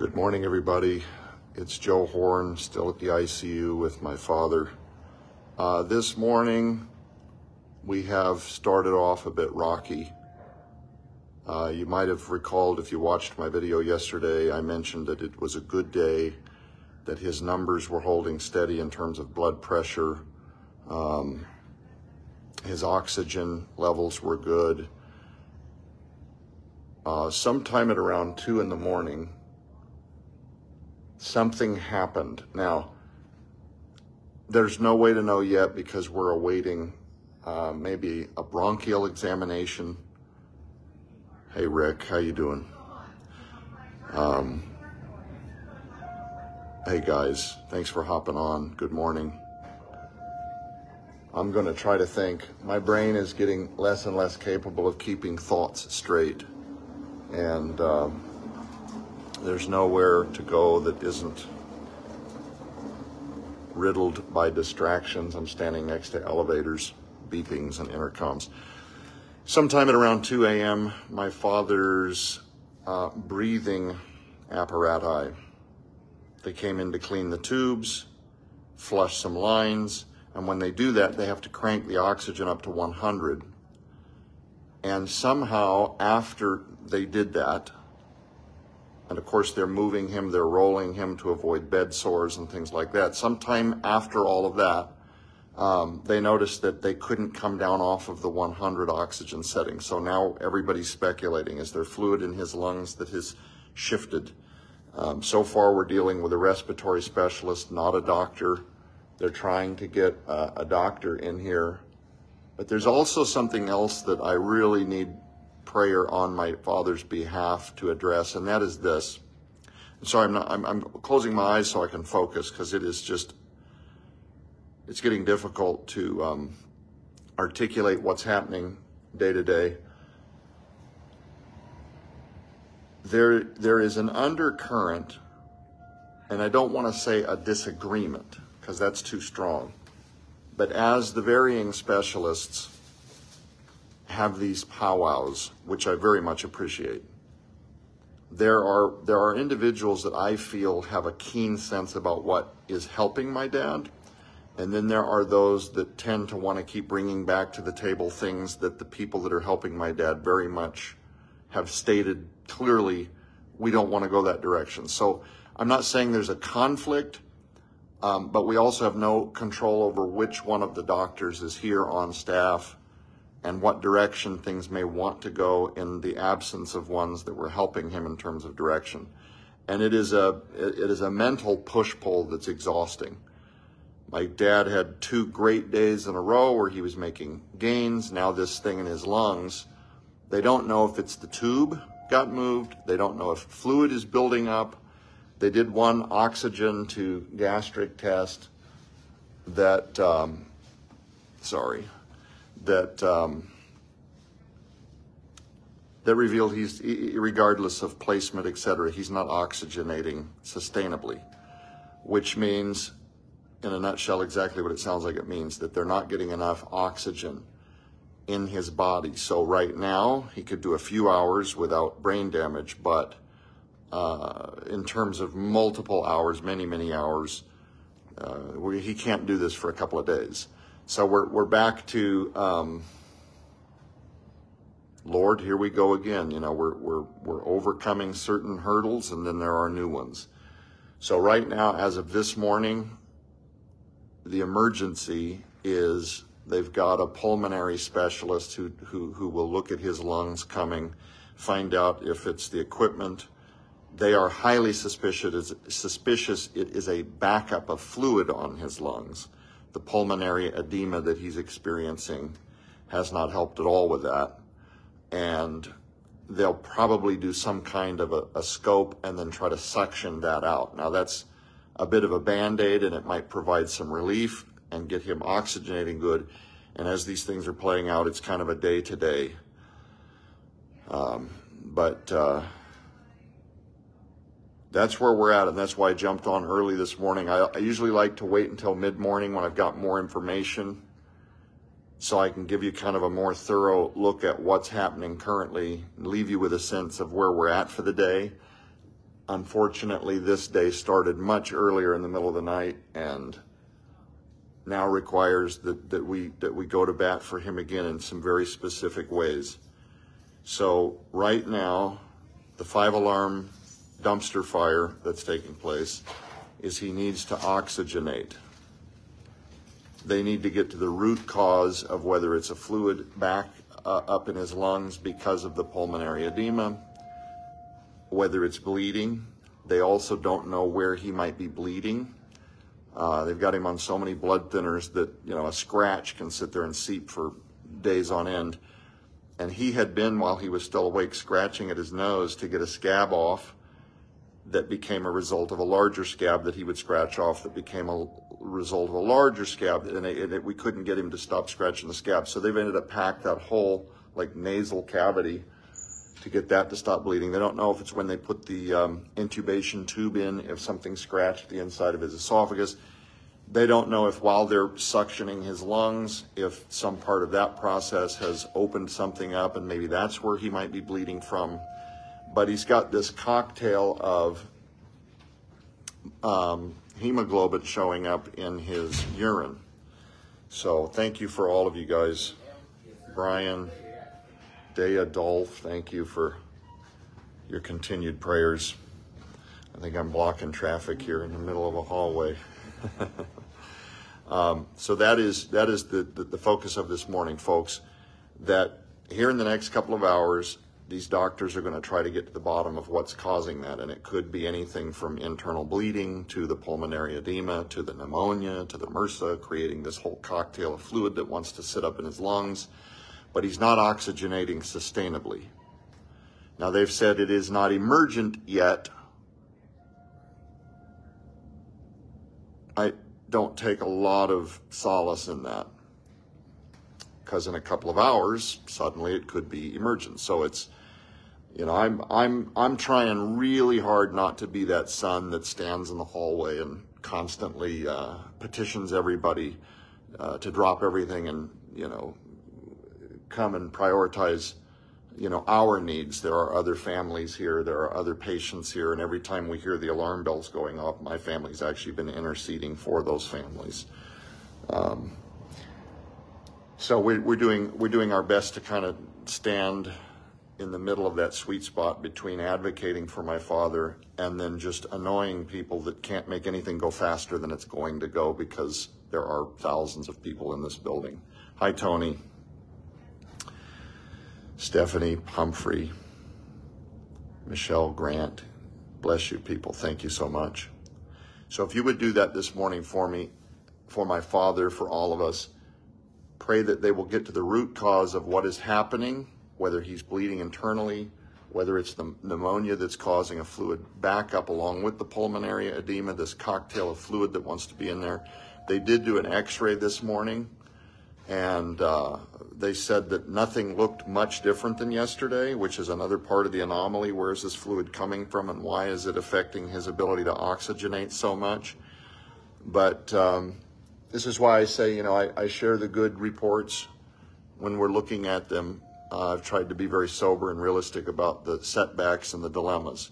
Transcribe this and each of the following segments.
Good morning, everybody. It's Joe Horn, still at the ICU with my father. Uh, this morning, we have started off a bit rocky. Uh, you might have recalled if you watched my video yesterday, I mentioned that it was a good day, that his numbers were holding steady in terms of blood pressure. Um, his oxygen levels were good. Uh, sometime at around two in the morning, something happened. Now, there's no way to know yet because we're awaiting uh, maybe a bronchial examination. Hey Rick, how you doing? Um, hey guys, thanks for hopping on. Good morning. I'm going to try to think. My brain is getting less and less capable of keeping thoughts straight. And uh, there's nowhere to go that isn't riddled by distractions. I'm standing next to elevators, beepings, and intercoms. Sometime at around 2 a.m., my father's uh, breathing apparatus. They came in to clean the tubes, flush some lines, and when they do that, they have to crank the oxygen up to 100. And somehow, after they did that, and of course, they're moving him, they're rolling him to avoid bed sores and things like that. Sometime after all of that, um, they noticed that they couldn't come down off of the 100 oxygen setting. So now everybody's speculating is there fluid in his lungs that has shifted? Um, so far, we're dealing with a respiratory specialist, not a doctor. They're trying to get uh, a doctor in here. But there's also something else that I really need prayer on my father's behalf to address, and that is this. sorry, I'm, not, I'm, I'm closing my eyes so I can focus because it is just, it's getting difficult to um, articulate what's happening day to day. There, there is an undercurrent, and I don't want to say a disagreement because that's too strong. But as the varying specialists have these powwows, which I very much appreciate. There are there are individuals that I feel have a keen sense about what is helping my dad, and then there are those that tend to want to keep bringing back to the table things that the people that are helping my dad very much have stated clearly we don't want to go that direction. So I'm not saying there's a conflict, um, but we also have no control over which one of the doctors is here on staff and what direction things may want to go in the absence of ones that were helping him in terms of direction. And it is a it is a mental push pull that's exhausting. My dad had two great days in a row where he was making gains. Now this thing in his lungs, they don't know if it's the tube got moved. They don't know if fluid is building up. They did one oxygen to gastric test that, um, sorry, that um, that revealed he's regardless of placement, et cetera, he's not oxygenating sustainably, which means, in a nutshell, exactly what it sounds like it means that they're not getting enough oxygen in his body. So right now he could do a few hours without brain damage, but uh, in terms of multiple hours, many many hours, uh, he can't do this for a couple of days. So we're, we're back to, um, Lord, here we go again. You know, we're, we're, we're overcoming certain hurdles and then there are new ones. So right now, as of this morning, the emergency is they've got a pulmonary specialist who, who, who will look at his lungs coming, find out if it's the equipment. They are highly suspicious, suspicious it is a backup of fluid on his lungs the pulmonary edema that he's experiencing has not helped at all with that. And they'll probably do some kind of a, a scope and then try to suction that out. Now, that's a bit of a band aid and it might provide some relief and get him oxygenating good. And as these things are playing out, it's kind of a day to day. But uh, that's where we're at, and that's why I jumped on early this morning. I, I usually like to wait until mid morning when I've got more information so I can give you kind of a more thorough look at what's happening currently and leave you with a sense of where we're at for the day. unfortunately, this day started much earlier in the middle of the night and now requires that, that we that we go to bat for him again in some very specific ways. So right now, the five alarm dumpster fire that's taking place is he needs to oxygenate. They need to get to the root cause of whether it's a fluid back uh, up in his lungs because of the pulmonary edema, whether it's bleeding. They also don't know where he might be bleeding. Uh, they've got him on so many blood thinners that you know a scratch can sit there and seep for days on end. And he had been, while he was still awake, scratching at his nose to get a scab off that became a result of a larger scab that he would scratch off that became a result of a larger scab and, it, it, we couldn't get him to stop scratching the scab. So they've ended up packed that whole like nasal cavity to get that to stop bleeding. They don't know if it's when they put the um, intubation tube in if something scratched the inside of his esophagus. They don't know if while they're suctioning his lungs if some part of that process has opened something up and maybe that's where he might be bleeding from but he's got this cocktail of um, hemoglobin showing up in his urine. So thank you for all of you guys. Brian, Dea, Dolph, thank you for your continued prayers. I think I'm blocking traffic here in the middle of a hallway. um, so that is that is the, the, the focus of this morning, folks. That here in the next couple of hours, these doctors are going to try to get to the bottom of what's causing that. And it could be anything from internal bleeding to the pulmonary edema to the pneumonia to the MRSA, creating this whole cocktail of fluid that wants to sit up in his lungs. But he's not oxygenating sustainably. Now, they've said it is not emergent yet. I don't take a lot of solace in that because in a couple of hours, suddenly it could be emergent. So it's you know, I'm I'm I'm trying really hard not to be that son that stands in the hallway and constantly uh, petitions everybody uh, to drop everything and you know come and prioritize you know our needs. There are other families here, there are other patients here, and every time we hear the alarm bells going off, my family's actually been interceding for those families. Um, so we're, we're doing we're doing our best to kind of stand in the middle of that sweet spot between advocating for my father and then just annoying people that can't make anything go faster than it's going to go because there are thousands of people in this building. Hi, Tony. Stephanie, Humphrey, Michelle, Grant. Bless you, people. Thank you so much. So, if you would do that this morning for me, for my father, for all of us, pray that they will get to the root cause of what is happening whether he's bleeding internally, whether it's the pneumonia that's causing a fluid backup along with the pulmonary edema, this cocktail of fluid that wants to be in there. They did do an x ray this morning, and uh, they said that nothing looked much different than yesterday, which is another part of the anomaly. Where is this fluid coming from, and why is it affecting his ability to oxygenate so much? But um, this is why I say, you know, I, I share the good reports when we're looking at them uh, I've tried to be very sober and realistic about the setbacks and the dilemmas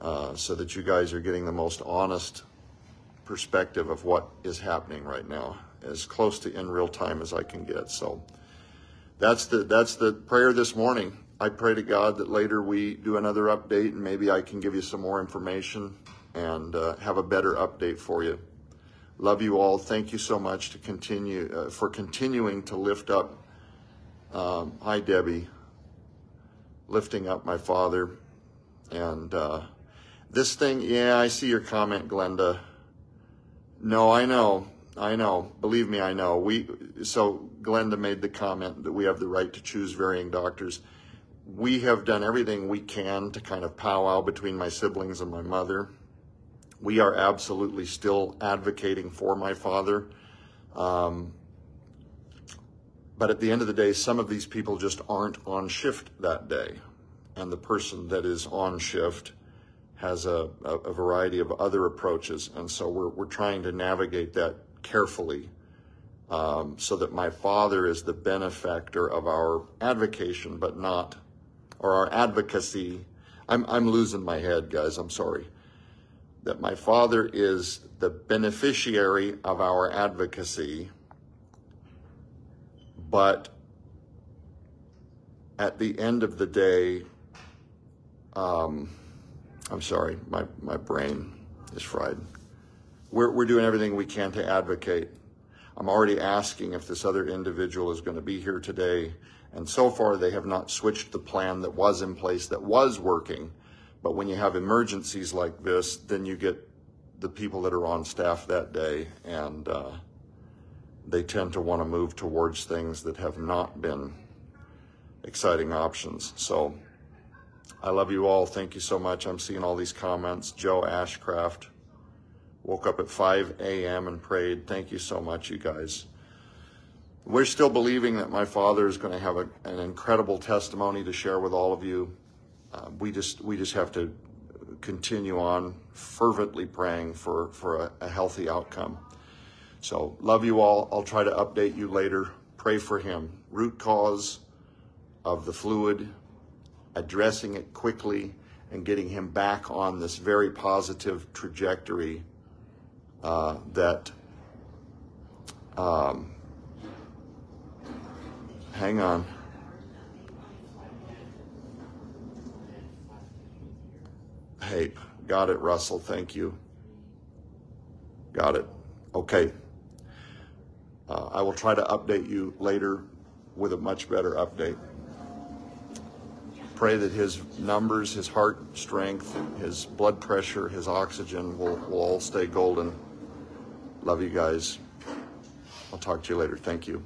uh, so that you guys are getting the most honest perspective of what is happening right now, as close to in real time as I can get. So that's the that's the prayer this morning. I pray to God that later we do another update and maybe I can give you some more information and uh, have a better update for you. Love you all. Thank you so much to continue uh, for continuing to lift up um, hi, Debbie. Lifting up my father. And uh, this thing, yeah, I see your comment, Glenda. No, I know. I know. Believe me, I know. We so Glenda made the comment that we have the right to choose varying doctors. We have done everything we can to kind of powwow between my siblings and my mother. We are absolutely still advocating for my father. Um, but at the end of the day, some of these people just aren't on shift that day. And the person that is on shift has a, a, a variety of other approaches. And so we're, we're trying to navigate that carefully um, so that my father is the benefactor of our advocation, but not, or our advocacy. I'm, I'm losing my head, guys. I'm sorry. That my father is the beneficiary of our advocacy, but at the end of the day, um, I'm sorry, my, my brain is fried. We're, we're doing everything we can to advocate. I'm already asking if this other individual is going to be here today. And so far, they have not switched the plan that was in place that was working. But when you have emergencies like this, then you get the people that are on staff that day, and uh, they tend to want to move towards things that have not been exciting options. So I love you all. Thank you so much. I'm seeing all these comments. Joe Ashcraft woke up at 5 a.m. and prayed. Thank you so much, you guys. We're still believing that my father is going to have a, an incredible testimony to share with all of you. Uh, we just we just have to continue on fervently praying for for a, a healthy outcome. So love you all. I'll try to update you later. Pray for him. Root cause of the fluid, addressing it quickly, and getting him back on this very positive trajectory uh, that. Um, hang on. Hey, got it, Russell. Thank you. Got it. Okay. Uh, I will try to update you later with a much better update. Pray that his numbers, his heart strength, his blood pressure, his oxygen will, will all stay golden. Love you guys. I'll talk to you later. Thank you.